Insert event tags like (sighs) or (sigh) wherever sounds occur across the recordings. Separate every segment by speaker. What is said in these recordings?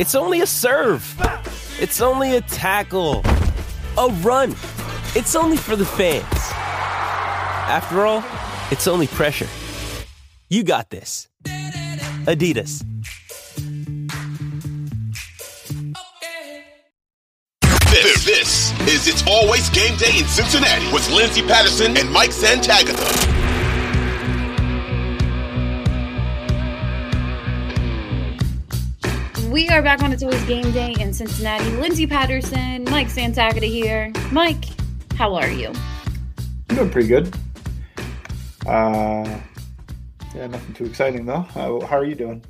Speaker 1: It's only a serve. It's only a tackle, a run. It's only for the fans. After all, it's only pressure. You got this. Adidas.
Speaker 2: This, this is It's Always Game Day in Cincinnati with Lindsay Patterson and Mike Santagata.
Speaker 3: Are back on It's Always Game Day in Cincinnati. Lindsay Patterson, Mike Santagata here. Mike, how are you?
Speaker 4: I'm doing pretty good. Uh, yeah, nothing too exciting though. How, how are you doing?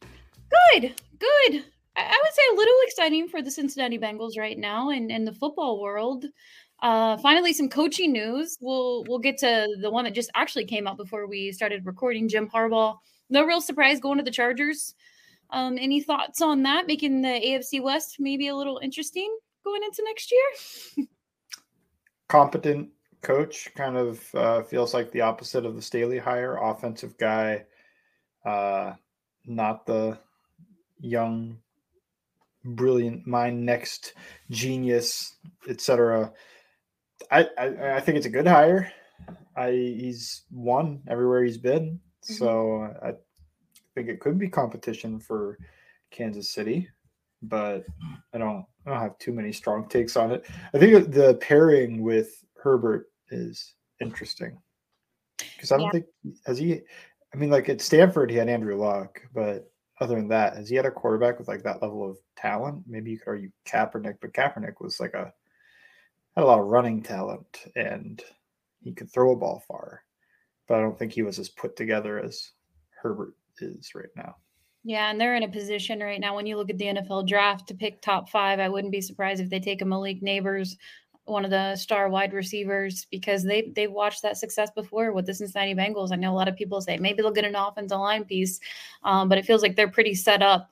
Speaker 3: Good, good. I, would say a little exciting for the Cincinnati Bengals right now and in the football world. Uh, finally, some coaching news. We'll we'll get to the one that just actually came out before we started recording. Jim Harbaugh, no real surprise going to the Chargers. Um, any thoughts on that? Making the AFC West maybe a little interesting going into next year? (laughs)
Speaker 4: Competent coach kind of uh, feels like the opposite of the Staley hire. Offensive guy, uh, not the young, brilliant mind, next genius, etc. I, I, I think it's a good hire. I he's won everywhere he's been, mm-hmm. so I think it could be competition for Kansas City, but I don't I don't have too many strong takes on it. I think the pairing with Herbert is interesting because I don't yeah. think has he. I mean, like at Stanford, he had Andrew Luck, but other than that, has he had a quarterback with like that level of talent? Maybe you could argue Kaepernick, but Kaepernick was like a had a lot of running talent and he could throw a ball far, but I don't think he was as put together as Herbert is right now.
Speaker 3: Yeah, and they're in a position right now. When you look at the NFL draft to pick top five, I wouldn't be surprised if they take a Malik Nabers, one of the star wide receivers, because they they've watched that success before with the Cincinnati Bengals. I know a lot of people say maybe they'll get an offensive line piece, um, but it feels like they're pretty set up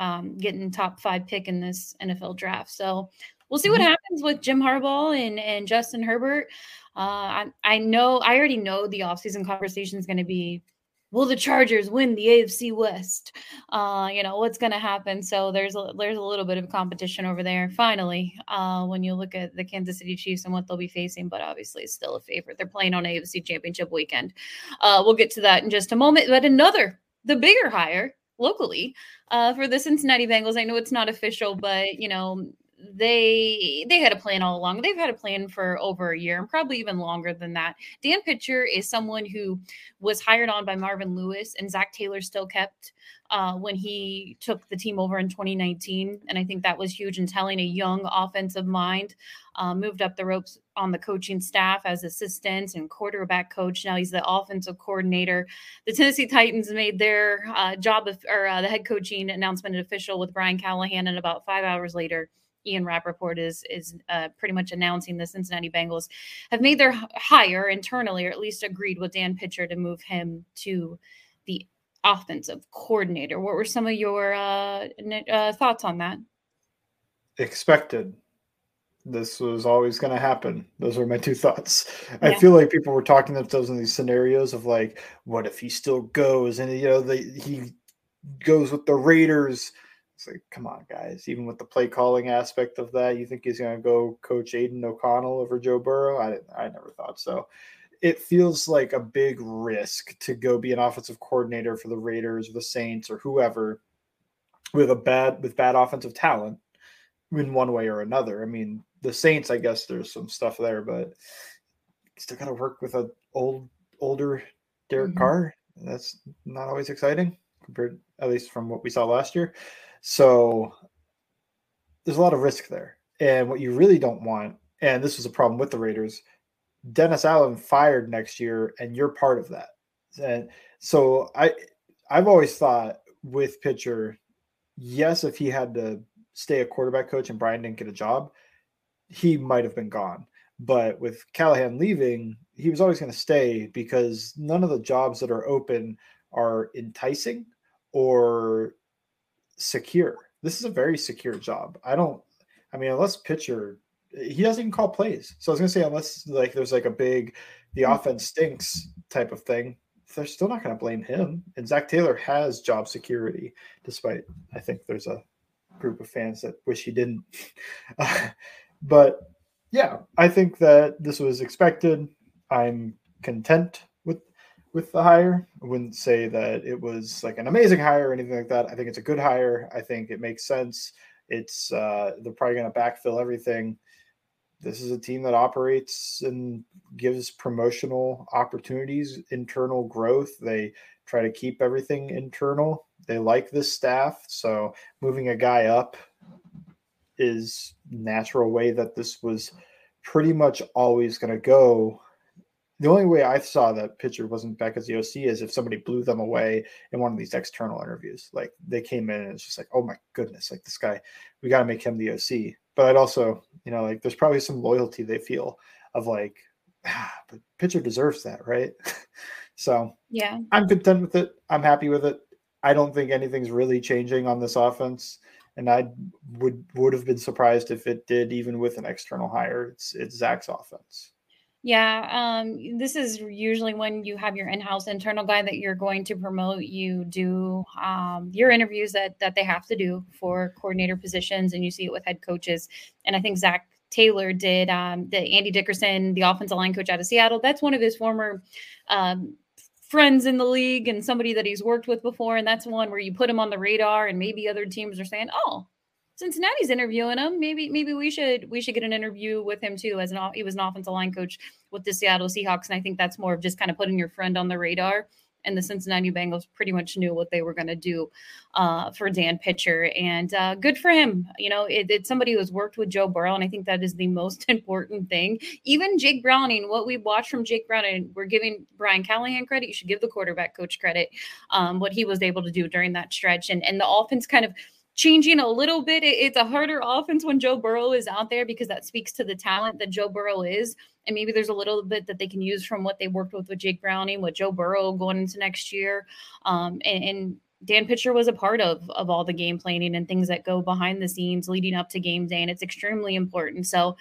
Speaker 3: um, getting top five pick in this NFL draft. So we'll see what mm-hmm. happens with Jim Harbaugh and and Justin Herbert. Uh, I, I know I already know the offseason conversation is going to be will the Chargers win the AFC West? Uh, you know what's going to happen. So there's a, there's a little bit of competition over there. Finally, uh, when you look at the Kansas City Chiefs and what they'll be facing, but obviously it's still a favorite. They're playing on AFC Championship weekend. Uh, we'll get to that in just a moment. But another, the bigger hire locally uh, for the Cincinnati Bengals. I know it's not official, but you know they they had a plan all along. They've had a plan for over a year and probably even longer than that. Dan Pitcher is someone who was hired on by Marvin Lewis and Zac Taylor still kept uh, when he took the team over in 2019, and I think that was huge in telling a young offensive mind. Uh, moved up the ropes on the coaching staff as assistant and quarterback coach. Now he's the offensive coordinator. The Tennessee Titans made their uh, job of, or uh, the head coaching announcement official with Brian Callahan, and about five hours later Ian Rapoport is is uh, pretty much announcing the Cincinnati Bengals have made their hire internally, or at least agreed with Dan Pitcher to move him to the offensive coordinator. What were some of your uh, uh, thoughts on that?
Speaker 4: Expected. This was always going to happen. Those were my two thoughts. Yeah. I feel like people were talking themselves in these scenarios of like, what if he still goes and you know the, he goes with the Raiders it's like, come on, guys. Even with the play calling aspect of that, you think he's going to go coach Aidan O'Connell over Joe Burrow? I I never thought so. It feels like a big risk to go be an offensive coordinator for the Raiders or the Saints or whoever with a bad with bad offensive talent in one way or another. I mean, the Saints, I guess there's some stuff there, but still got to work with a old older Derek mm-hmm. Carr. That's not always exciting compared, at least from what we saw last year. So there's a lot of risk there. And what you really don't want, and this was a problem with the Raiders, Dennis Allen fired next year, and you're part of that. And so I I've always thought with Pitcher, yes, if he had to stay a quarterback coach and Brian didn't get a job, he might have been gone. But with Callahan leaving, he was always going to stay because none of the jobs that are open are enticing or secure. This is a very secure job. I don't, I mean, unless Pitcher, he doesn't even call plays. So I was going to say, unless like there's like a big, the hmm. offense stinks type of thing, they're still not going to blame him. And Zac Taylor has job security, despite I think there's a group of fans that wish he didn't. Uh, (laughs) but yeah, I think that this was expected. I'm content with the hire. I wouldn't say that it was like an amazing hire or anything like that. I think it's a good hire. I think it makes sense. It's uh, they're probably going to backfill everything this is a team that operates and gives promotional opportunities, internal growth. They try to keep everything internal. They like this staff, so moving a guy up is natural way that this was pretty much always going to go. The only way I saw that Pitcher wasn't back as the OC is if somebody blew them away in one of these external interviews. Like they came in and it's just like, oh my goodness, like this guy, we got to make him the OC but I'd also, you know, like there's probably some loyalty they feel of like, ah, but Pitcher deserves that, right? (laughs) so
Speaker 3: yeah,
Speaker 4: I'm content with it. I'm happy with it. I don't think anything's really changing on this offense, and I would would have been surprised if it did, even with an external hire. It's it's Zac's offense.
Speaker 3: Yeah, um, this is usually when you have your in-house internal guy that you're going to promote. You do um, your interviews that that they have to do for coordinator positions, and you see it with head coaches. And I think Zac Taylor did um, the Andy Dickerson, the offensive line coach out of Seattle. That's one of his former um, friends in the league and somebody that he's worked with before. And that's one where you put him on the radar, and maybe other teams are saying, "Oh, Cincinnati's interviewing him. Maybe maybe we should we should get an interview with him too. As an he was an offensive line coach with the Seattle Seahawks, and I think that's more of just kind of putting your friend on the radar. And the Cincinnati Bengals pretty much knew what they were going to do uh, for Dan Pitcher, and uh, good for him. You know, it, it's somebody who has worked with Joe Burrow, and I think that is the (laughs) most important thing. Even Jake Browning, what we watched from Jake Browning, we're giving Brian Callahan credit. You should give the quarterback coach credit. Um, what he was able to do during that stretch, and and the offense kind of changing a little bit. It's a harder offense when Joe Burrow is out there because that speaks to the talent that Joe Burrow is. And maybe there's a little bit that they can use from what they worked with with Jake Browning, with Joe Burrow going into next year. Um, and, and Dan Pitcher was a part of of all the game planning and things that go behind the scenes leading up to game day, and it's extremely important. So,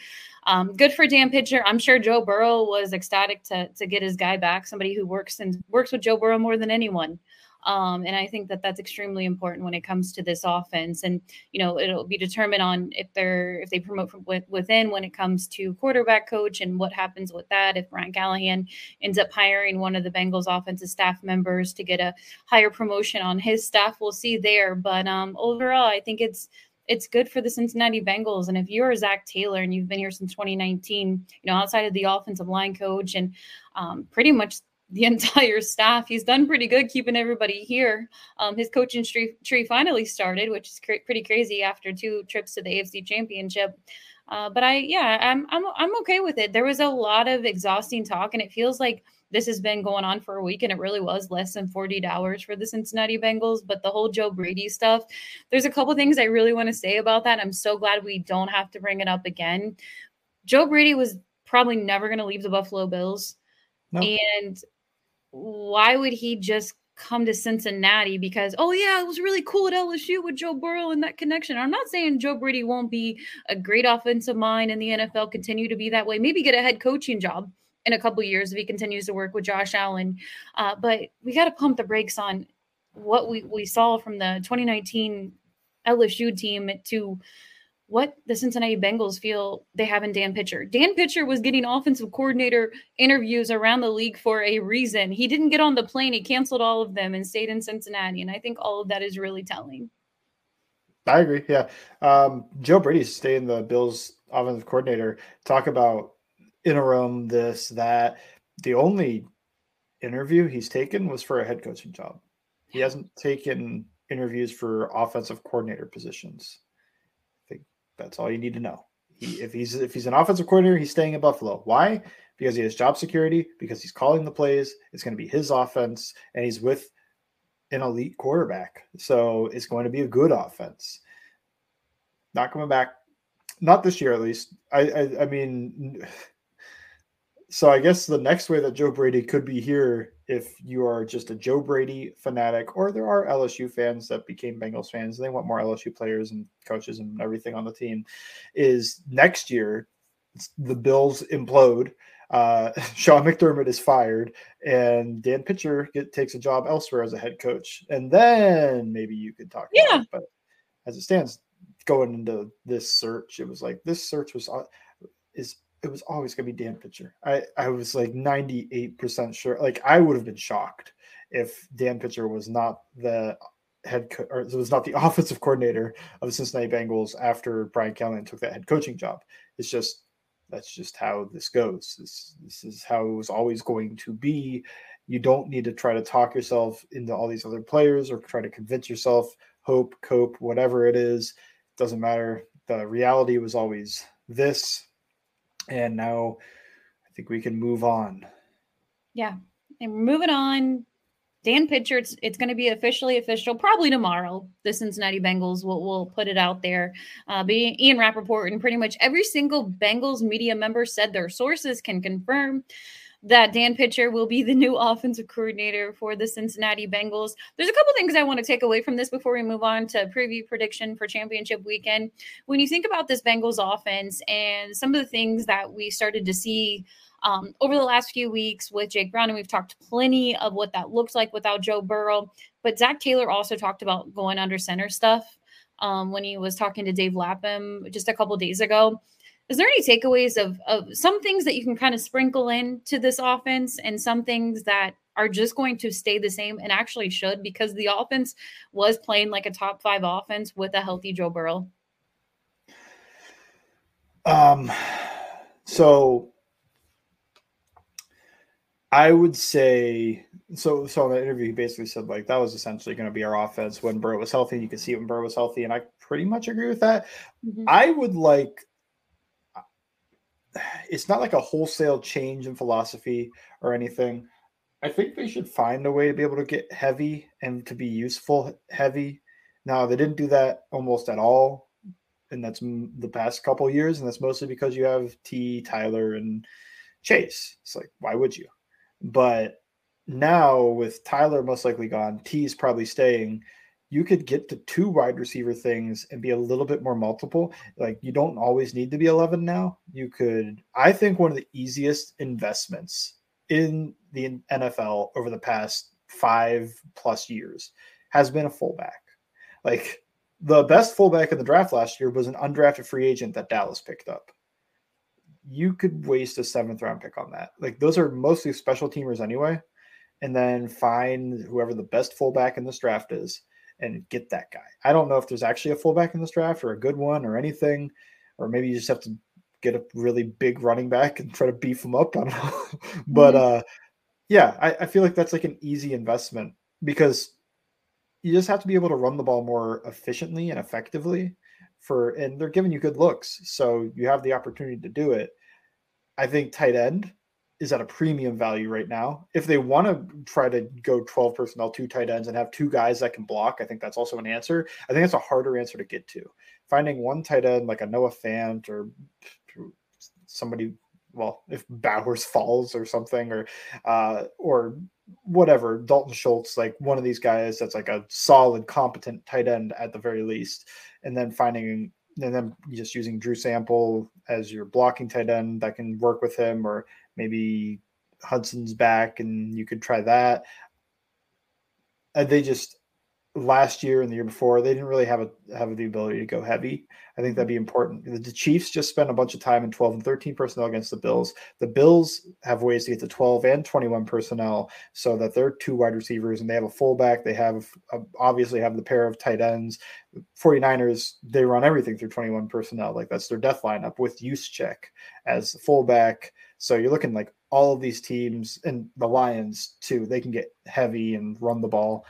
Speaker 3: um, good for Dan Pitcher. I'm sure Joe Burrow was ecstatic to to get his guy back, somebody who works and works with Joe Burrow more than anyone. Um, and I think that that's extremely important when it comes to this offense. And you know, it'll be determined on if they're if they promote from within when it comes to quarterback coach and what happens with that. If Brian Callahan ends up hiring one of the Bengals offensive staff members to get a higher promotion on his staff, we'll see there. But um, overall, I think it's it's good for the Cincinnati Bengals. And if you're Zac Taylor and you've been here since 2019, you know, outside of the offensive line coach and um, pretty much the (laughs) entire staff. He's done pretty good keeping everybody here. Um, his coaching tree, tree finally started, which is cr- pretty crazy after two trips to the AFC Championship. Uh, but I, yeah, I'm, I'm, I'm okay with it. There was a lot of exhausting talk, and it feels like this has been going on for a week, and it really was less than 48 hours for the Cincinnati Bengals. But the whole Joe Brady stuff, there's a couple things I really want to say about that. I'm so glad we don't have to bring it up again. Joe Brady was probably never going to leave the Buffalo Bills. No. And why would he just come to Cincinnati because oh yeah, it was really cool at LSU with Joe Burrow and that connection. I'm not saying Joe Brady won't be a great offensive mind in the NFL, continue to be that way. Maybe get a head coaching job in a couple years if he continues to work with Josh Allen. Uh, but we got to pump the brakes on what we we saw from the 2019 LSU team to what the Cincinnati Bengals feel they have in Dan Pitcher. Dan Pitcher was getting offensive coordinator interviews around the league for a reason. He didn't get on the plane, he canceled all of them and stayed in Cincinnati. And I think all of that is really telling.
Speaker 4: I agree. Yeah. Um, Joe Brady's staying the Bills offensive coordinator, talk about interim, this, that. The only interview he's taken was for a head coaching job. He hasn't taken interviews for offensive coordinator positions. That's all you need to know. He, if he's if he's an offensive coordinator, he's staying in Buffalo. Why? Because he has job security. Because he's calling the plays. It's going to be his offense, and he's with an elite quarterback. So it's going to be a good offense. Not coming back, not this year at least. I I, I mean so I guess the next way that Joe Brady could be here, if you are just a Joe Brady fanatic, or there are LSU fans that became Bengals fans, and they want more LSU players and coaches and everything on the team, is next year the Bills implode. Uh, (laughs) Sean McDermott is fired, and Dan Pitcher get, takes a job elsewhere as a head coach, and then maybe you could talk.
Speaker 3: Yeah.
Speaker 4: It. But as it stands, going into this search, it was like this search was uh, is it was always going to be Dan Pitcher. I, I was like 98% sure. Like, I would have been shocked if Dan Pitcher was not the head co- or it was not the (laughs) offensive coordinator of the Cincinnati Bengals after Brian Callahan took that head coaching job. It's just that's just how this goes. This this is how it was always going to be. You don't need to try to talk yourself into all these other players or try to convince yourself, hope, cope, whatever it is. Doesn't matter. The reality was always this and now I think we can move on.
Speaker 3: Yeah. And moving on. Dan Pitcher, it's, it's going to be officially official probably tomorrow. The Cincinnati Bengals will, will put it out there. Uh, being Ian Rapoport and pretty much every single Bengals media member said their sources can confirm that Dan Pitcher will be the new (laughs) offensive coordinator for the Cincinnati Bengals. There's a couple things I want to take away from this before we move on to preview prediction for championship weekend. When you think about this Bengals offense and some of the things that we started to see um, over the last few weeks with Jake Brown, and we've talked plenty of what that looks like without Joe Burrow. But Zac Taylor also talked about going under center stuff um, when he was talking to Dave Lapham just a couple days ago is there any takeaways of of some things that you can kind of sprinkle into this offense and some things that are just going to stay the same and actually should because the offense was playing like a top five offense with a healthy Joe Burrow?
Speaker 4: Um, so I would say so. So in the interview, he basically said like that was essentially going to be our offense when Burrow was healthy. You could see it when Burrow was healthy, and I pretty much agree with that. Mm-hmm. I would like it's not like a wholesale change in philosophy or anything. I think they should find a way to be able to get heavy and to be useful heavy. Now they didn't do that almost at all, and that's the past couple years, and that's mostly because you have T, Tyler, and Chase. It's like why would you? But now with Tyler most likely gone, T is probably staying you could get to two wide receiver things and be a little bit more multiple. Like you don't always need to be 11 now. You could, I think, one of the easiest investments in the NFL over the past five plus years has been a fullback. Like the best fullback in the draft last year was an undrafted free agent that Dallas picked up. You could waste a seventh round pick on that. Like those are mostly special teamers anyway. And then find whoever the best fullback in this draft is and get that guy. I don't know if there's actually a fullback in this draft or a good one or anything, or maybe you just have to get a really big running back and try to beef him up. I don't know. but mm-hmm. uh, yeah, I, I feel like that's like an easy investment because you just have to be able to run the ball more efficiently and effectively for and they're giving you good looks. So you have the opportunity to do it. I think tight end is at a premium value right now. If they want to try to go 12 personnel, two tight ends, and have two guys that can block, I think that's also an answer. I think that's a harder answer to get to. Finding one tight end like a Noah Fant or somebody, well, if Bowers (laughs) falls or something, or uh, or whatever, Dalton Schultz, like one of these guys that's like a solid, competent tight end at the very least, and then finding and then just using Drew Sample as your blocking tight end that can work with him, or maybe Hudson's back and you could try that. Uh, they just, last year and the year before, they didn't really have a have the ability to go heavy. I think that'd be important. The Chiefs just spent a bunch of time in 12 and 13 personnel against the Bills. The Bills have ways to get to 12 and 21 personnel so that they're two wide receivers and they have a fullback. They have uh, obviously have the pair of tight ends. 49ers, they run everything through 21 personnel. Like that's their death lineup with Juszczyk as fullback. So you're looking like all of these teams and the Lions too, they can get heavy and run the ball.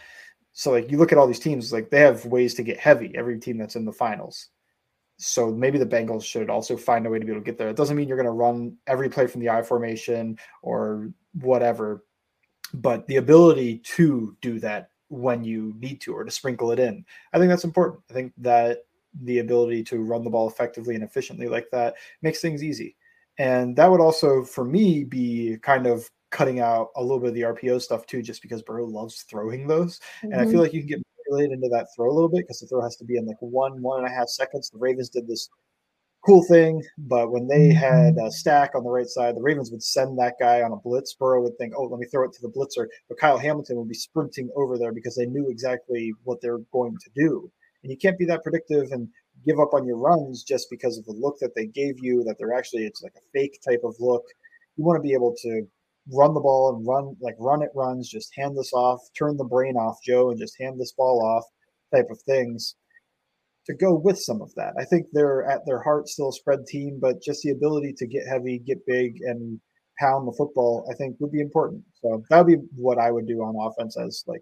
Speaker 4: So like you look at all these teams, like they have ways to get heavy. Every team that's in the finals. So maybe the Bengals should also find a way to be able to get there. It doesn't mean you're going to run every play from the I formation or whatever, but the ability to do that when you need to or to sprinkle it in, I think that's important. I think that the ability to run the ball effectively and efficiently like that makes things easy. And that would also, for me, be kind of cutting out a little bit of the RPO stuff too, just because Burrow loves throwing those. Mm-hmm. And I feel mm-hmm. like you can get manipulated into that throw a little bit because the throw has to be in like one, one and a half seconds. The Ravens did this cool thing, but when they had mm-hmm. a stack on the right side, the Ravens would send that guy on a blitz. Burrow would think, oh, let me throw it to the blitzer. But Kyle Hamilton would be sprinting over there because they knew exactly what they're going to do. And you can't be that predictive and give up on your runs just because of the look that they gave you, that they're actually, it's like a fake type of look. You want to be able to run the ball and run like run it runs, just hand this off, turn the brain off, Joe, and just hand this ball off type of things to go with some of that. I think they're at their heart still a spread team, but just the ability to get heavy, get big, and pound the football, I think would be important. So that would be what I would do on offense as like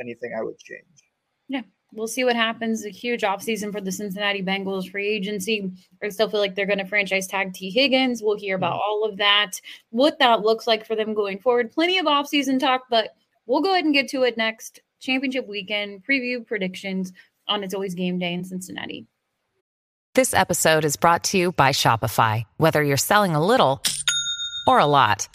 Speaker 4: anything I would change.
Speaker 3: Yeah we'll see what happens. A huge offseason for the Cincinnati Bengals free agency. I still feel like they're going to franchise tag T. Higgins. We'll hear about mm-hmm. all of that, what that looks like for them going forward. Plenty of offseason talk, but we'll go ahead and get to it next. Championship weekend preview predictions on It's Always Game Day in Cincinnati.
Speaker 5: This episode is brought to you by Shopify. Whether you're selling a little or a lot,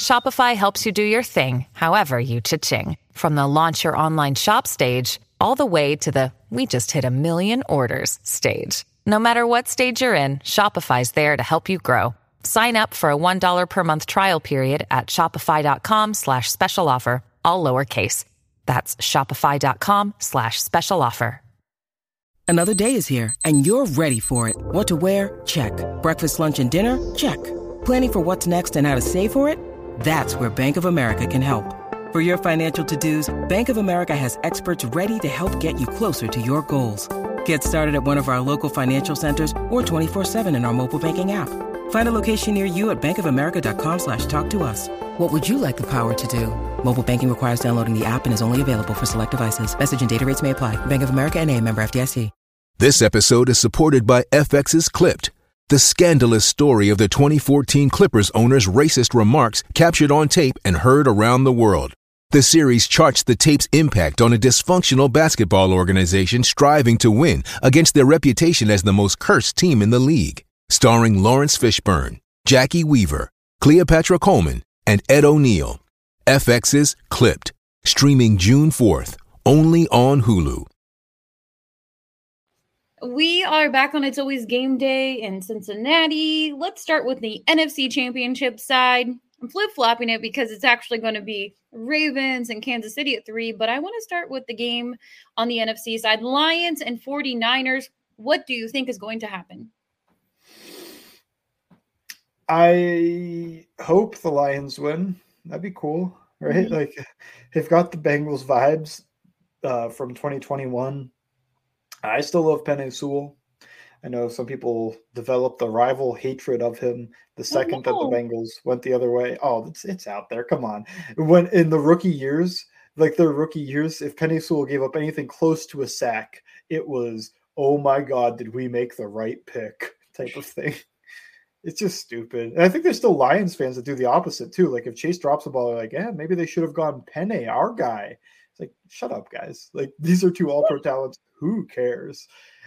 Speaker 5: Shopify helps you do your thing, however you cha-ching. From the launch your online shop stage all the way to the we just hit a million orders stage. No matter what stage you're in, Shopify's there to help you grow. Sign up for a $1 per month trial period at shopify.com slash special offer, all lowercase. That's shopify.com slash special offer.
Speaker 6: Another day is here and you're ready for it. What to wear? Check. Breakfast, lunch, and dinner? Check. Planning for what's next and how to save for it? That's where Bank of America can help. For your financial to-dos, Bank of America has experts ready to help get you closer to your goals. Get started at one of our local financial centers or 24-7 in our mobile banking app. Find a location near you at bankofamerica.com slash talk to us. What would you like the power to do? Mobile banking requires downloading the app and is only available for select devices. Message and data rates may apply. Bank of America and a member FDIC.
Speaker 7: This episode is supported by FX's Clipped, the scandalous story of the 2014 Clippers owner's racist remarks captured on tape and heard around the world. The series charts the tape's impact on a dysfunctional basketball organization striving to win against their reputation as the most cursed team in the league. Starring Laurence Fishburne, Jacki Weaver, Cleopatra Coleman, and Ed O'Neill. FX's Clipped, streaming June 4th, only on Hulu.
Speaker 3: We are back on It's Always Game Day in Cincinnati. Let's start with the NFC Championship side. I'm flip flopping it because it's actually going to be Ravens and Kansas City at three. But I want to start with the game on the NFC side Lions and 49ers. What do you think is going to happen?
Speaker 4: I hope the Lions win. That'd be cool, right? Mm-hmm. Like they've got the Bengals vibes uh, from 2021. I still love Penei Sewell. I know some people developed a rival hatred of him the oh, second oh, no. that the Bengals went the other way. Oh, it's it's out there. Come on. When in the rookie years, like their rookie years, if Penei Sewell gave up anything close to a sack, it was, oh my God, did we make the right pick type of thing. It's just stupid. And I think there's still Lions fans that do the opposite too. Like if Chase drops the ball, they're like, yeah, maybe they should have gone Penei, our guy. It's like, shut up, guys. Like (laughs) these are two all pro talents. Who cares?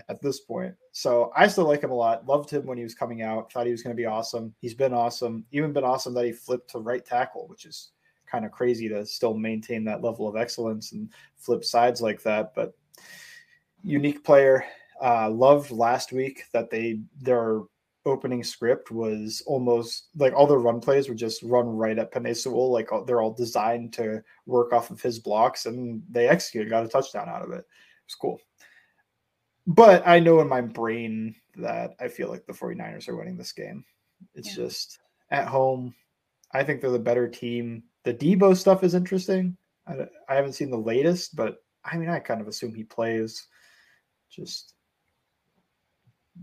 Speaker 4: at this point. So I still like him a lot. Loved him when he was coming out. Thought he was going to be awesome. He's been awesome. Even been awesome that he flipped to right tackle, which is kind of crazy to still maintain that level of excellence and flip sides like that. But unique player. Uh, loved last week that they their opening script was almost like all the run plays were just run right at Sewell. Like they're all designed to work off of his blocks, and they executed, got a touchdown out of it. It's cool. But I know in my brain that I feel like the 49ers are winning this game. It's yeah. just at home. I think they're the better team. The Deebo stuff is interesting. I, I haven't seen the latest, but I mean, I kind of assume he plays. Just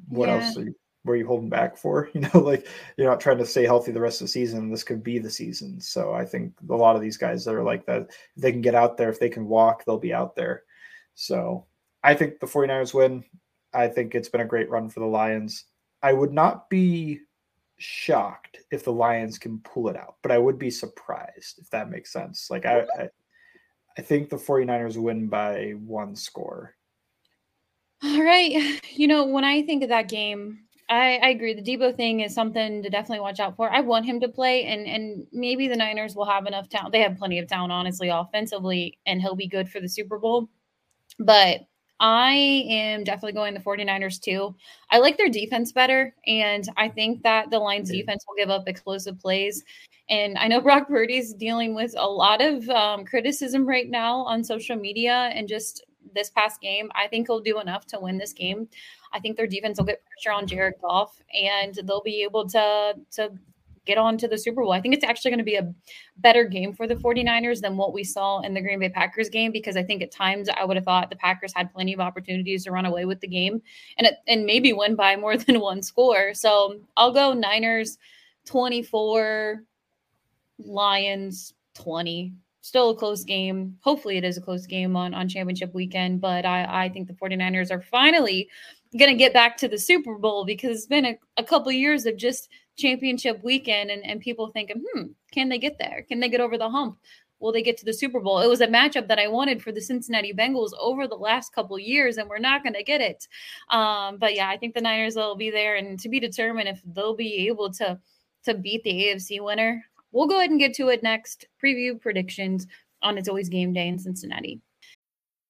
Speaker 4: what yeah. else are you, were you holding back for? (laughs) You know, like you're not trying to stay healthy the rest of the season. This could be the season. So I think a lot of these guys that are like that, if they can get out there, if they can walk, they'll be out there. So I think the 49ers win. I think it's been a great run for the Lions. I would not be shocked if the Lions can pull it out, but I would be surprised if that makes sense. Like I, I, I think the 49ers win by one score.
Speaker 3: All right. (sighs) You know, when I think of that game, I, I agree. The Deebo thing is something to definitely watch out for. I want him to play, and and maybe the Niners will have enough talent. They have plenty of talent, honestly, offensively, and he'll be good for the Super Bowl. But I am definitely going the 49ers too. I like their defense better, and I think that the Lions defense will give up explosive plays. And I know (laughs) Brock Purdy's dealing with a lot of um, criticism right now on social media and just this past game. I think he'll do enough to win this game. I think their defense will get pressure on Jared Goff, and they'll be able to to get on to the Super Bowl. I think it's actually going to be a better game for the 49ers than what we saw in the Green Bay Packers game because I think at times I would have thought the Packers had plenty of opportunities to run away with the game and it, and maybe win by more (laughs) than one score. So I'll go Niners 24, Lions 20. Still a close game. Hopefully it is a close game on, on championship weekend, but I, I think the 49ers are finally going to get back to the Super Bowl because it's been a, a couple years of just championship weekend and, and people thinking, hmm, can they get there? Can they get over the hump? Will they get to the Super Bowl? It was a matchup that I wanted for the Cincinnati Bengals over the last couple years, and we're not going to get it. Um, but yeah, I think the Niners will be there, and to be determined if they'll be able to to beat the AFC winner. We'll go ahead and get to it next. Preview predictions on It's Always Game Day in Cincinnati.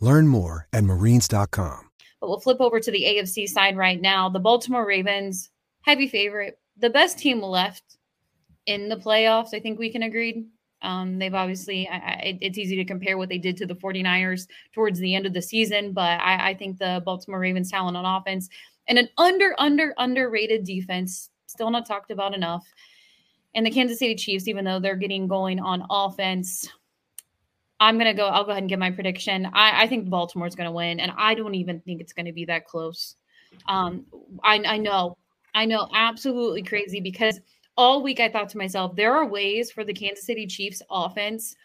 Speaker 7: Learn more at marines.com.
Speaker 3: But we'll flip over to the AFC side right now. The Baltimore Ravens, heavy favorite, the best team left in the playoffs. I think we can agree. Um, they've obviously, I, I, it's easy to compare what they did to the 49ers towards the end of the season, but I, I think the Baltimore Ravens talent on offense and an under, under, underrated defense, still not talked about enough. And the Kansas City Chiefs, even though they're getting going on offense, I'm gonna go. I'll go ahead and give my prediction. I, I think Baltimore's gonna win, and I don't even think it's gonna be that close. Um, I, I know, I know, absolutely crazy because all week I thought to myself, there are ways for the Kansas City Chiefs offense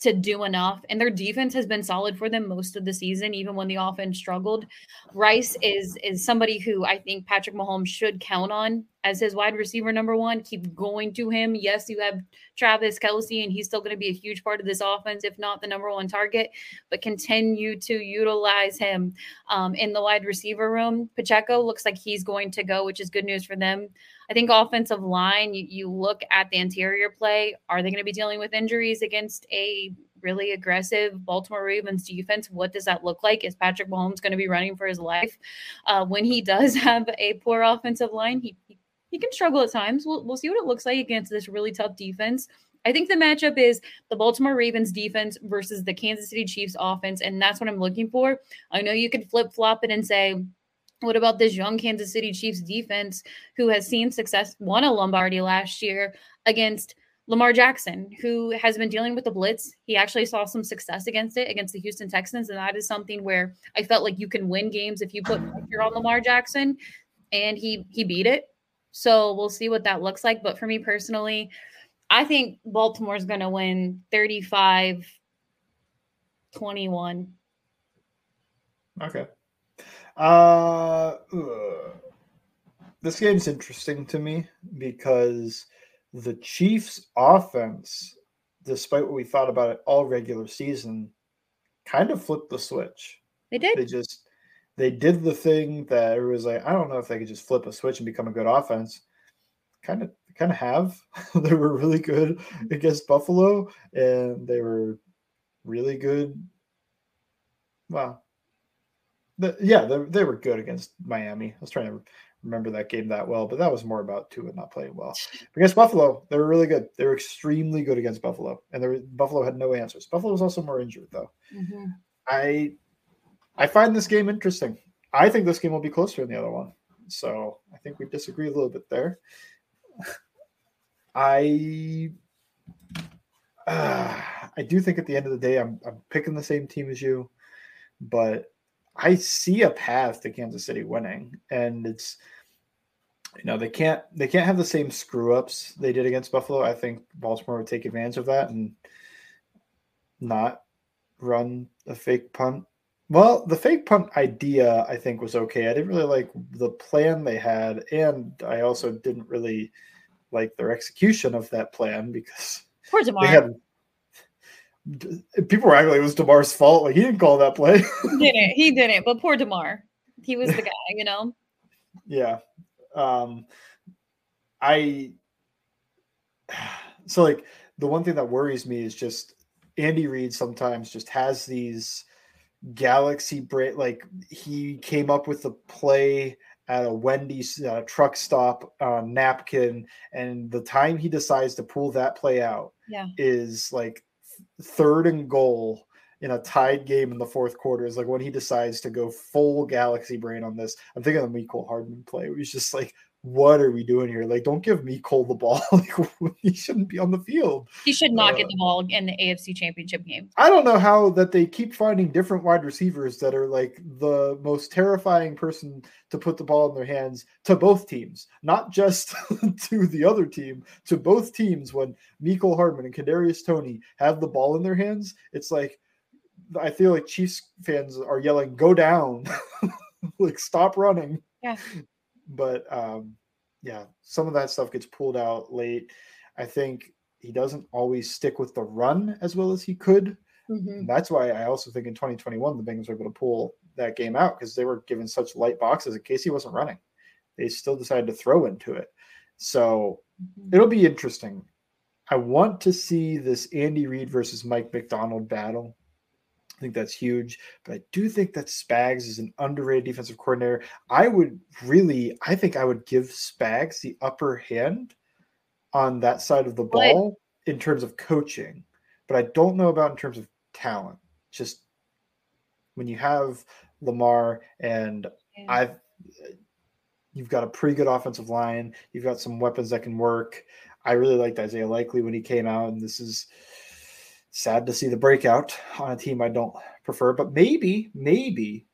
Speaker 3: to do enough. And their defense has been solid for them most of the season, even when the offense struggled. Rice is is somebody who I think Patrick Mahomes should count on as his wide receiver number one. Keep going to him. Yes, you have Travis Kelce, and he's still going to be a huge part of this offense, if not the number one target. But continue to utilize him um, in the wide receiver room. Pacheco looks like he's going to go, which is good news for them. I think offensive line, you, you look at the interior play. Are they going to be dealing with injuries against a really aggressive Baltimore Ravens defense? What does that look like? Is Patrick Mahomes going to be running for his life? Uh, when he (laughs) does have a poor offensive line, he, he, he can struggle at times. We'll, we'll see what it looks like against this really tough defense. I think the matchup is the Baltimore Ravens defense versus the Kansas City Chiefs offense, and that's what I'm looking for. I know you could flip flop it and say, What about this young Kansas City Chiefs defense who has seen success, won a Lombardi last year against Lamar Jackson, who has been dealing with the blitz. He actually saw some success against it against the Houston Texans. And that is something where I felt like you can win games if you put pressure on Lamar Jackson. And he he beat it. So we'll see what that looks like. But for me personally, I think Baltimore's gonna win 35 21.
Speaker 4: Okay. Uh, ugh. this game's interesting to me because the Chiefs' offense, despite what we thought about it all regular season, kind of flipped the switch.
Speaker 3: They did.
Speaker 4: They just they did the thing that it was like, I don't know if they could just flip a switch and become a good offense. Kind of kind of have. (laughs) they were really good against Buffalo and they were really good. Well, the, yeah, they, they were good against Miami. I was trying to remember that game that well, but that was more about Tua not playing well. (laughs) Against Buffalo, they were really good. They were extremely good against Buffalo, and there Buffalo had no answers. Buffalo was also more injured though.
Speaker 3: Mm-hmm.
Speaker 4: I I find this game interesting. I think this game will be closer than the other one. So I think we disagree a little bit there. (sighs) I uh, (sighs) I do think at the end of the day, I'm I'm picking the same team as you, but I see a path to Kansas City winning, and it's you know they can't they can't have the same screw ups they did against Buffalo. I think Baltimore would take advantage of that and not run a fake punt. Well, the fake punt idea I think was okay. I didn't really like the plan they had, and I also didn't really like their execution of that plan because
Speaker 3: Poor (laughs)
Speaker 4: they had people were acting like it was Damar's fault. Like he didn't call that play. (laughs)
Speaker 3: he didn't. He didn't. But poor Demar, he was the guy. You know.
Speaker 4: Yeah. Um, I. (sighs) So like the one thing that worries me is just Andy Reid sometimes just has these galaxy break. Like he came up with a play at a Wendy's uh, truck stop uh, napkin, and the time he decides to pull that play out
Speaker 3: Yeah.
Speaker 4: is like third and goal in a tied game in the fourth quarter is like when he decides to go full galaxy brain on this. I'm thinking of the Mecole Hardman play. Where he's just like, "What are we doing here? Like, don't give Mecole the ball. (laughs) like, (laughs) he shouldn't be on the field."
Speaker 3: He should not
Speaker 4: Uh,
Speaker 3: get the ball in the AFC Championship game.
Speaker 4: I don't know how that they keep finding different wide receivers that are like the most terrifying person to put the ball in their hands to both teams, not just (laughs) to the other team, to both teams. When Mecole Hardman and Kadarius Toney have the ball in their hands, it's like I feel like Chiefs fans are yelling, "Go down!" like stop running.
Speaker 3: Yeah.
Speaker 4: But um, yeah, some of that stuff gets pulled out late. I think he doesn't always stick with the run as well as he could.
Speaker 3: Mhm.
Speaker 4: That's why I also think in 2021 the Bengals were able to pull that game out because they were given such light boxes in case he wasn't running. They still decided to throw into it. So it'll be interesting. I want to see this Andy Reid versus Mike Macdonald battle. I think that's huge, but I do think that Spags is an underrated defensive coordinator. I would really, I think I would give Spags the upper hand on that side of the ball in terms of coaching, but I don't know about in terms of talent. Just when you have Lamar and
Speaker 3: Yeah.
Speaker 4: I've you've got a pretty good offensive line, you've got some weapons that can work. I really liked Isaiah Likely when he came out, and this is sad to see the breakout on a team I don't prefer, but maybe, maybe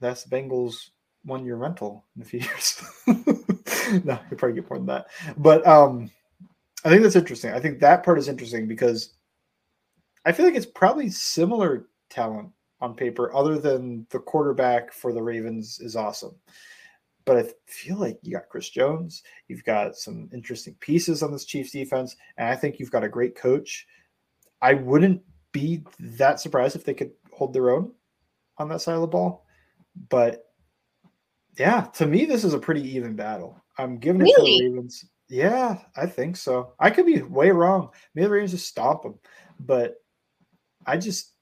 Speaker 4: that's Bengals one year rental in a few (laughs) years. no, you probably get more than that. But um I think that's interesting. I think that part is interesting because I feel like it's probably similar talent on paper, other than the quarterback for the Ravens is awesome. But I feel like you got Chris Jones, you've got some interesting pieces on this Chiefs defense, and I think you've got a great coach. I wouldn't be that surprised if they could hold their own on that side of the ball. But yeah, to me, this is a pretty even battle. I'm giving it to the Ravens. Yeah, I think so. I could be way wrong. Maybe the Ravens just stomp them, but I just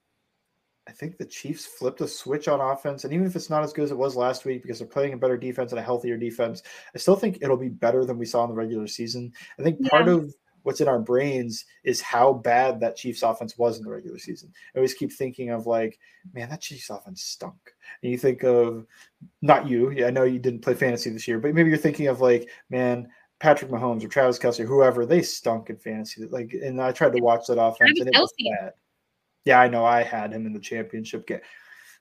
Speaker 4: I think the Chiefs flipped a switch on offense, and even if it's not as good as it was last week because they're playing a better defense and a healthier defense, I still think it'll be better than we saw in the regular season. I think part
Speaker 3: Yeah.
Speaker 4: of what's in our brains is how bad that Chiefs offense was in the regular season. I always keep thinking of like, man, that Chiefs offense stunk. And you think of not you, yeah, I know you didn't play fantasy this year, but maybe you're thinking of like, man, Patrick Mahomes or Travis Kelce, or whoever, they stunk in fantasy. Like, and I tried to watch that offense,
Speaker 3: Travis
Speaker 4: and it was bad. Yeah, I know. I had him in the championship game.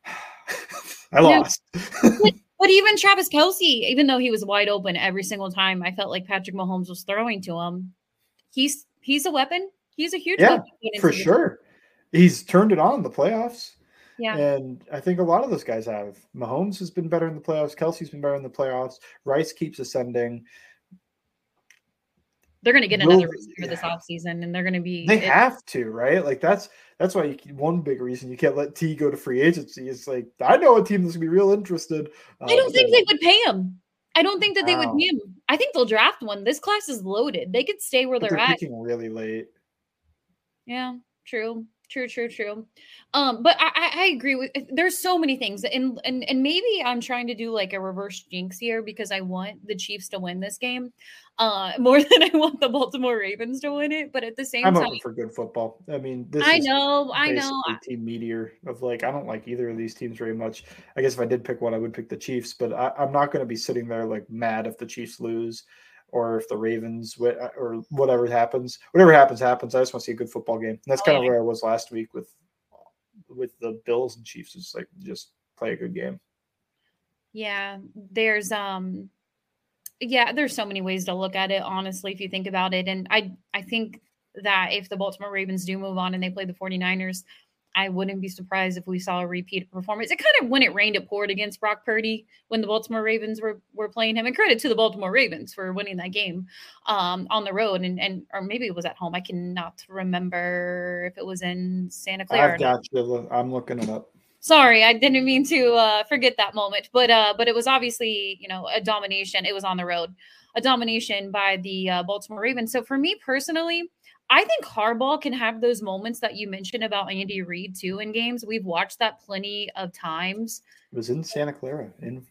Speaker 4: (sighs) I lost. (laughs)
Speaker 3: But even Travis Kelce, even though he was wide open every single time, I felt like Patrick Mahomes was throwing to him. He's he's a weapon. He's a huge
Speaker 4: yeah,
Speaker 3: weapon
Speaker 4: for sure. He's turned it on in the playoffs.
Speaker 3: Yeah.
Speaker 4: And I think a lot of those guys have. Mahomes has been better in the playoffs. Kelce's been better in the playoffs. Rice keeps ascending.
Speaker 3: They're going to get another receiver this offseason, and they're going to be.
Speaker 4: They
Speaker 3: it-
Speaker 4: have to, right? Like that's that's why you, one big reason you can't let T go to free agency. It's like I know a team that's gonna be real interested. uh,
Speaker 3: I don't think they would pay him. I don't think that they would pay him. I think they'll draft one. This class is loaded. They could stay where they're,
Speaker 4: they're
Speaker 3: at.
Speaker 4: really late.
Speaker 3: Yeah, true, true, true, true. Um, but I, I, agree with. There's so many things, and and and maybe I'm trying to do like a reverse jinx here because I want the Chiefs to win this game, uh, (laughs) more than I want the Baltimore Ravens to win it. But at the same time
Speaker 4: I'm
Speaker 3: time,
Speaker 4: for good football. I mean, this
Speaker 3: I
Speaker 4: is
Speaker 3: know, I know.
Speaker 4: Team meteor of like I don't like either of these teams very much. I guess if I did pick one, I would pick the Chiefs, but I, I'm not going to be sitting there like mad if the Chiefs lose or if the Ravens uh, or whatever happens. Whatever happens, happens. I just want to see a good football game. And that's
Speaker 3: Oh,
Speaker 4: kind of where I was last week with with the Bills and Chiefs. It's like just play a good game.
Speaker 3: Yeah, there's um yeah, there's so many ways to look at it honestly if you think about it and I I think that if the Baltimore Ravens do move on and they play the 49ers, I wouldn't be surprised if we saw a repeat performance. It kind of when it rained it poured against Brock Purdy when the Baltimore Ravens were were playing him and credit to the Baltimore Ravens for winning that game um on the road and and or maybe it was at home. I cannot remember if it was in Santa Clara.
Speaker 4: I've got you. I'm looking it up.
Speaker 3: Sorry, I didn't mean to uh, forget that moment, but uh, but it was obviously you know a domination. It was on the road, a domination by the uh, Baltimore Ravens. So for me personally, I think Harbaugh can have those moments that you mentioned about Andy Reid too in games. We've watched that plenty of times
Speaker 4: It was in Santa Clara in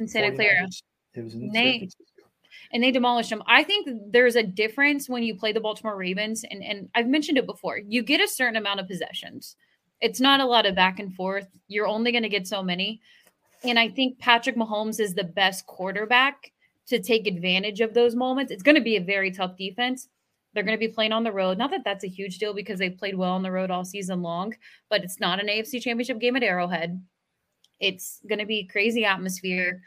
Speaker 3: in Santa Clara.
Speaker 4: 49ers. It was in
Speaker 3: They-
Speaker 4: Francisco.
Speaker 3: and they demolished them. I think there's a difference when you play the Baltimore Ravens, and and I've mentioned it before. You get a certain amount of possessions. It's not a lot of back and forth. You're only going to get so many, and I think Patrick Mahomes is the best quarterback to take advantage of those moments. It's going to be a very tough defense. They're going to be playing on the road. Not that that's a huge deal because they played well on the road all season long, but it's not an AFC Championship game at Arrowhead. It's going to be crazy atmosphere.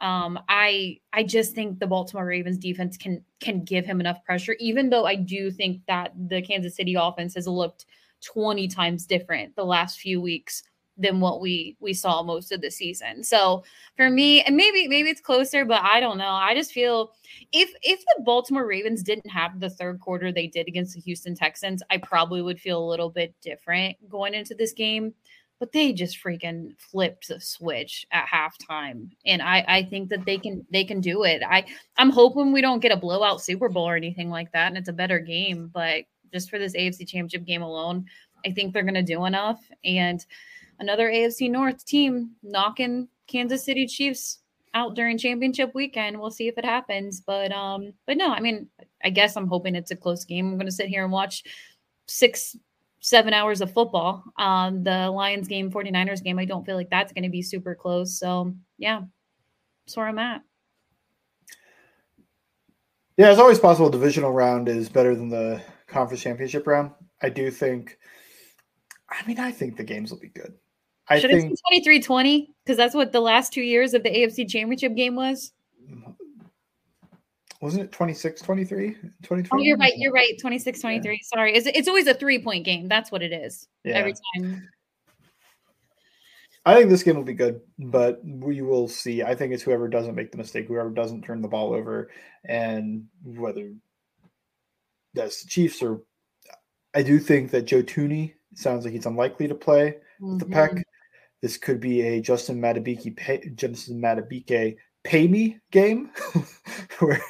Speaker 3: Um, I I just think the Baltimore Ravens defense can can give him enough pressure, even though I do think that the Kansas City offense has looked 20 times different the last few weeks than what we we saw most of the season. So for me, and maybe maybe it's closer, but I don't know. I just feel if if the Baltimore Ravens didn't have the third quarter they did against the Houston Texans, I probably would feel a little bit different going into this game but they just freaking flipped the switch at halftime and i i think that they can they can do it i i'm hoping we don't get a blowout super bowl or anything like that and it's a better game but just for this afc championship game alone i think they're going to do enough and another afc north team knocking kansas city chiefs out during championship weekend we'll see if it happens but um but no i mean i guess i'm hoping it's a close game i'm to sit here and watch six seven hours of football. Um, the Lions game, 49ers game, I don't feel like that's going to be super close. So, yeah, that's where I'm at.
Speaker 4: Yeah, it's always possible. Divisional round is better than the conference championship round. I do think. I mean, I think the games will be good. I
Speaker 3: Should
Speaker 4: think
Speaker 3: it be 23 20? Because that's what the last two years of the AFC championship game was.
Speaker 4: wasn't it 26 23 23
Speaker 3: Oh, you're right. You're right. 26 23. Sorry. It's, it's always a three point game. That's what it is every time.
Speaker 4: I think this game will be good, but we will see. I think it's whoever doesn't make the mistake, whoever doesn't turn the ball over, and whether that's the Chiefs or I do think that Joe Thuney sounds like he's unlikely to play with the mm-hmm.
Speaker 3: Peck.
Speaker 4: This could be a Justin Madubuike pay, Justin Madubuike pay me game (laughs) where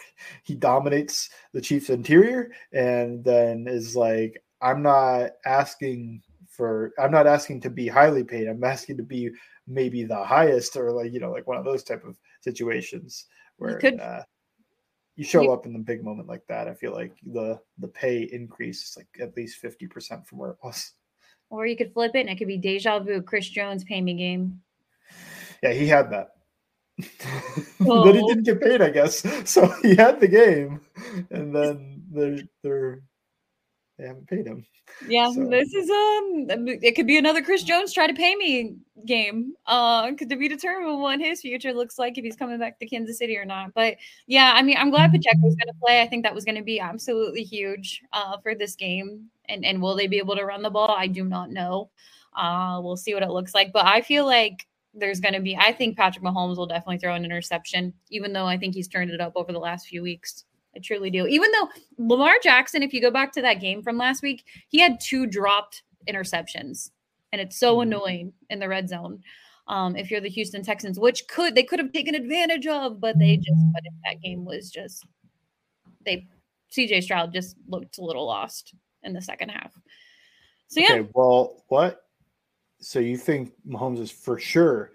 Speaker 4: he dominates the Chiefs interior and then is like, I'm not asking for I'm not asking to be highly paid. I'm asking to be maybe the highest or like, you know, like one of those type of situations where
Speaker 3: could-
Speaker 4: uh, you show up in the big moment like that, I feel like the the pay increase is like at least fifty percent from where it was.
Speaker 3: Or you could flip it and it could be deja vu, Chris Jones pay me game.
Speaker 4: Yeah, he had that. (laughs) Oh. then he didn't get paid, I guess. (laughs) So he had the game, and then they're they're they haven't paid him.
Speaker 3: Yeah, so. this is um it could be another Chris Jones try to pay me game. Uh could be determined what his future looks like if he's coming back to Kansas City or not. But yeah, I mean I'm glad Pacheco's gonna play. I think that was gonna be absolutely huge uh for this game. And and will they be able to run the ball? I do not know. Uh we'll see what it looks like. But I feel like there's going to be, I think Patrick Mahomes will definitely throw an interception, even though I think he's turned it up over the last few weeks. I truly do. Even though Lamar Jackson, if you go back to that game from last week, he had two dropped interceptions, and it's so mm-hmm. annoying in the red zone. Um, if you're the Houston Texans, which could they could have taken advantage of, but they just but that game was just they CJ Stroud just looked a little lost in the second half. So yeah. Okay,
Speaker 4: well, what? So you think Mahomes is for sure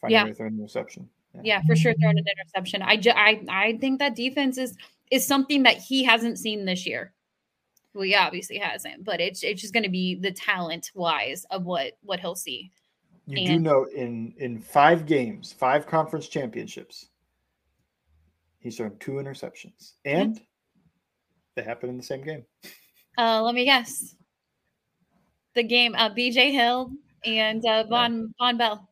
Speaker 3: finding yeah.
Speaker 4: an interception?
Speaker 3: Yeah. for sure throwing an interception. I, ju- I I think that defense is is something that he hasn't seen this year. Well, he obviously hasn't, but it's it's just going to be the talent wise of what what he'll see.
Speaker 4: You and, do know in in five games, five conference championships, he's thrown two interceptions, and mm-hmm. they happen in the same game.
Speaker 3: Uh, let me guess. The game, uh, B.J. Hill and uh, Vonn yeah. Vonn Bell.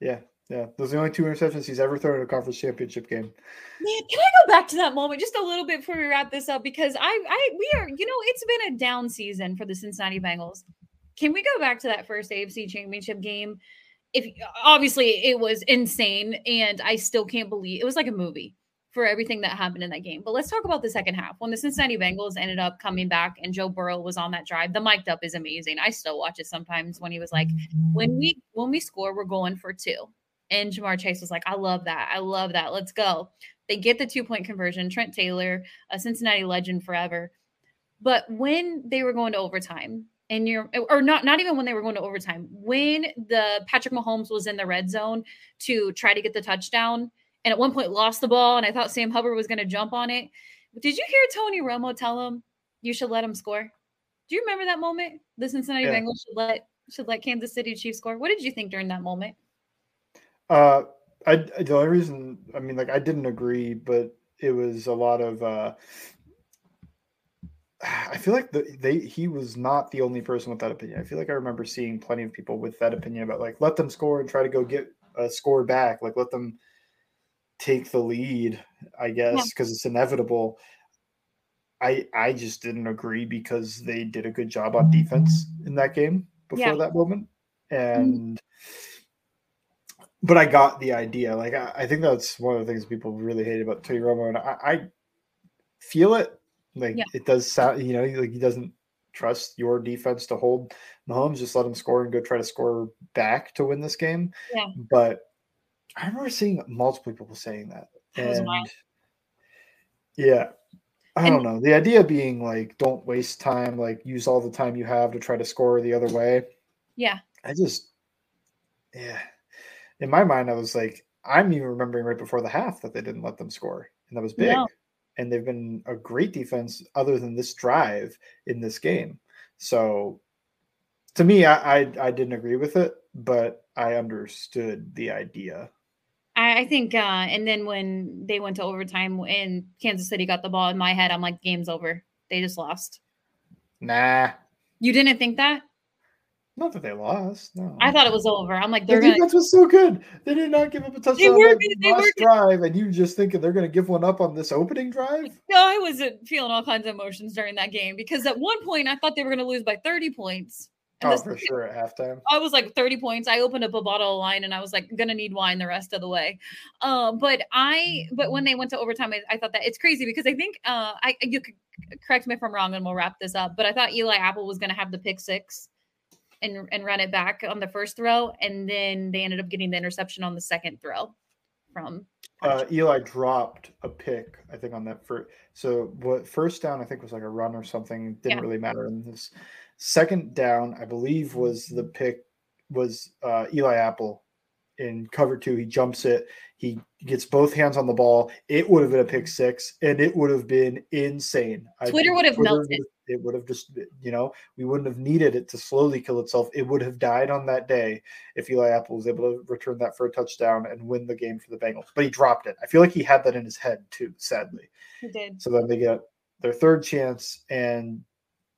Speaker 4: Yeah, yeah, those are the only two interceptions he's ever thrown in a conference championship game.
Speaker 3: Man, can I go back to that moment just a little bit before we wrap this up? Because I, I, we are, you know, it's been a down season for the Cincinnati Bengals. Can we go back to that first AFC Championship game? If obviously it was insane, and I still can't believe it was like a movie for everything that happened in that game. But let's talk about the second half when the Cincinnati Bengals ended up coming back and Joe Burrow was on that drive. The mic'd up is amazing. I still watch it sometimes when he was like, "When we when we score, we're going for two. And Ja'Marr Chase was like, I love that. I love that. Let's go. They get the two point conversion. Trent Taylor, a Cincinnati legend forever. But when they were going to overtime, and you're or not not even when they were going to overtime, when the Patrick Mahomes was in the red zone to try to get the touchdown, and at one point lost the ball, and I thought Sam Hubbard was going to jump on it. Did you hear Tony Romo tell him you should let him score? Do you remember that moment? The Cincinnati yeah. Bengals should let should let Kansas City Chiefs score. What did you think during that moment?
Speaker 4: Uh, I the only reason I mean, like, I didn't agree, but it was a lot of. uh (sighs) I feel like the, they he was not the only person with that opinion. I feel like I remember seeing plenty of people with that opinion about like let them score and try to go get a score back, like let them take the lead. I guess because yeah. it's inevitable. I I just didn't agree because they did a good job on defense in that game before yeah. that moment, mm-hmm. and. Mm-hmm but I got the idea. Like I, I, think that's one of the things people really hate about Tony Romo, and I, I feel it. Like yeah. it does sound, you know, like he doesn't trust your defense to hold Mahomes. Just let him score and go try to score back to win this game.
Speaker 3: Yeah.
Speaker 4: But I remember seeing multiple people saying that, and yeah, I don't know. The idea being like, don't waste time. Like use all the time you have to try to score the other way.
Speaker 3: Yeah.
Speaker 4: I just, yeah in my mind, I was like, I'm even remembering right before the half that they didn't let them score, and that was big. No. And they've been a great defense other than this drive in this game. So, to me, I, I, I didn't agree with it, but I understood the idea.
Speaker 3: I, I think, uh, and then when they went to overtime and Kansas City got the ball in my head, I'm like, game's over. They just lost.
Speaker 4: Nah.
Speaker 3: You didn't think that?
Speaker 4: Not that they lost. No.
Speaker 3: I thought it was over. I'm like, they're
Speaker 4: the defense gonna... was so good. They did not give up a touchdown they were, they last were... drive, and you just thinking they're going to give one up on this opening drive?
Speaker 3: No, I was feeling all kinds of emotions during that game because at one point I thought they were going to lose by 30 points.
Speaker 4: And oh, for sure at halftime.
Speaker 3: I was like 30 points. I opened up a bottle of wine and I was like, gonna need wine the rest of the way. Um, but I, but when they went to overtime, I, I thought that it's crazy because I think, uh, I you could correct me if I'm wrong and we'll wrap this up. But I thought Eli Apple was gonna have the pick six and and run it back on the first throw, and then they ended up getting the interception on the second throw from.
Speaker 4: Uh, Eli dropped a pick, I think, on that first. So what first down, I think, was like a run or something. Didn't yeah. really matter. in this second down, I believe, was the pick was uh, Eli Apple in cover two. He jumps it. He gets both hands on the ball. It would have been a pick six, and it would have been insane.
Speaker 3: Twitter would have melted.
Speaker 4: it would have just, you know, we wouldn't have needed it to slowly kill itself. It would have died on that day if Eli Apple was able to return that for a touchdown and win the game for the Bengals. But he dropped it. I feel like he had that in his head too, sadly.
Speaker 3: He did.
Speaker 4: So then they get their third chance, and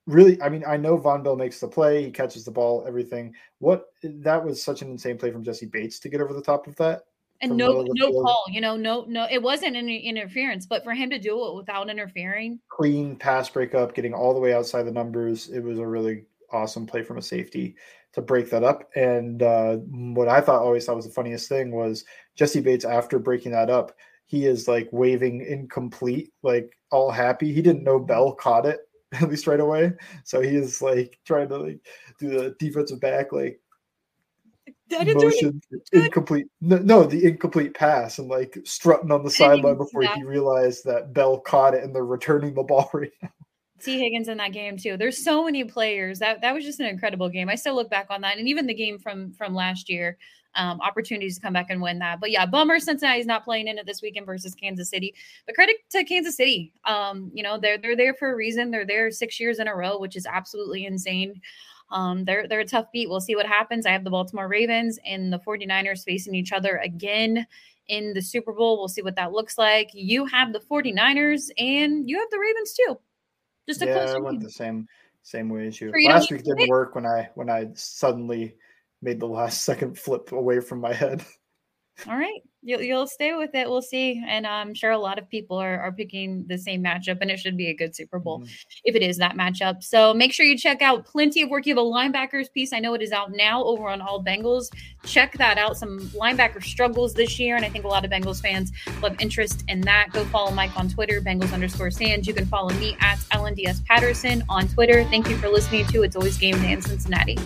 Speaker 4: really, I mean, I know Vonn Bell makes the play, he catches the ball, everything. What that was such an insane play from Jessie Bates to get over the top of that.
Speaker 3: And no, no field. call, you know, no, no, it wasn't any interference, but for him to do it without interfering,
Speaker 4: clean pass breakup, getting all the way outside the numbers, it was a really awesome play from a safety to break that up. And uh, what I thought always thought was the funniest thing was Jessie Bates after breaking that up, he is like waving incomplete, like all happy. He didn't know Bell caught it (laughs) at least right away. So he is like trying to like do the defensive back like motion incomplete no, no, the incomplete pass and like strutting on the sideline before he realized that Bell caught it and they're returning the ball (laughs) right now.
Speaker 3: Tee Higgins in that game too. There's so many players that that was just an incredible game. I still look back on that, and even the game from from last year um, opportunities to come back and win that. But yeah, bummer Cincinnati's not playing in it this weekend versus Kansas City. But credit to Kansas City. Um, you know, they're they're there for a reason. They're there six years in a row, which is absolutely insane. Um, they're they're a tough beat. We'll see what happens. I have the Baltimore Ravens and the 49ers facing each other again in the Super Bowl. We'll see what that looks like. You have the 49ers and you have the Ravens too.
Speaker 4: Just a yeah, close I went the same same way as you. Last week didn't work when I when I suddenly made the last (laughs) second flip away from my head.
Speaker 3: All right. You'll, you'll stay with it. We'll see. And I'm sure a lot of people are, are picking the same matchup, and it should be a good Super Bowl mm-hmm. if it is that matchup. So make sure you check out plenty of work. You have a linebackers piece. I know it is out now over on All Bengals. Check that out. Some linebacker struggles this year. And I think a lot of Bengals fans will have interest in that. Go follow Mike on Twitter, Bengals underscore Sands. You can follow me at LNDS Patterson on Twitter. Thank you for listening to It's Always Game Day in Cincinnati.